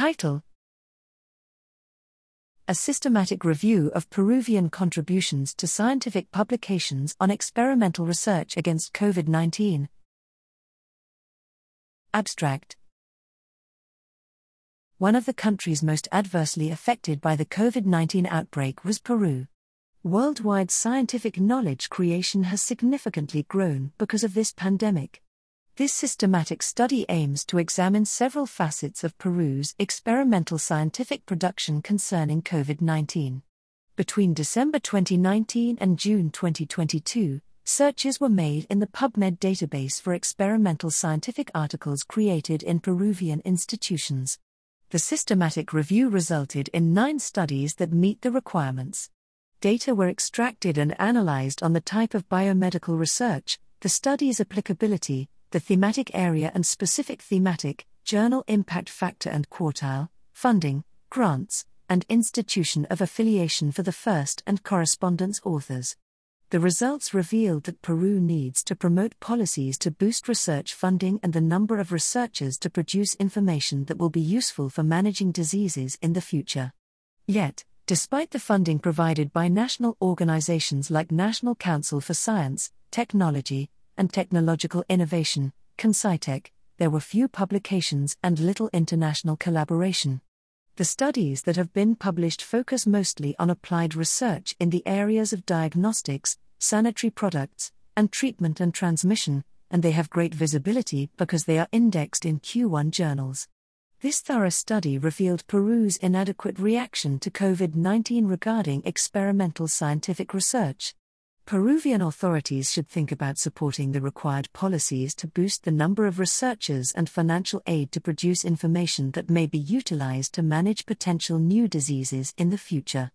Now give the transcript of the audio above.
Title A systematic review of Peruvian contributions to scientific publications on experimental research against COVID 19. Abstract One of the countries most adversely affected by the COVID 19 outbreak was Peru. Worldwide scientific knowledge creation has significantly grown because of this pandemic. This systematic study aims to examine several facets of Peru's experimental scientific production concerning COVID 19. Between December 2019 and June 2022, searches were made in the PubMed database for experimental scientific articles created in Peruvian institutions. The systematic review resulted in nine studies that meet the requirements data were extracted and analyzed on the type of biomedical research, the study's applicability, the thematic area and specific thematic, journal impact factor and quartile, funding, grants, and institution of affiliation for the first and correspondence authors. The results revealed that Peru needs to promote policies to boost research funding and the number of researchers to produce information that will be useful for managing diseases in the future. Yet, Despite the funding provided by national organizations like National Council for Science, Technology, and Technological Innovation, CONCYTEC, there were few publications and little international collaboration. The studies that have been published focus mostly on applied research in the areas of diagnostics, sanitary products, and treatment and transmission, and they have great visibility because they are indexed in Q1 journals. This thorough study revealed Peru's inadequate reaction to COVID 19 regarding experimental scientific research. Peruvian authorities should think about supporting the required policies to boost the number of researchers and financial aid to produce information that may be utilized to manage potential new diseases in the future.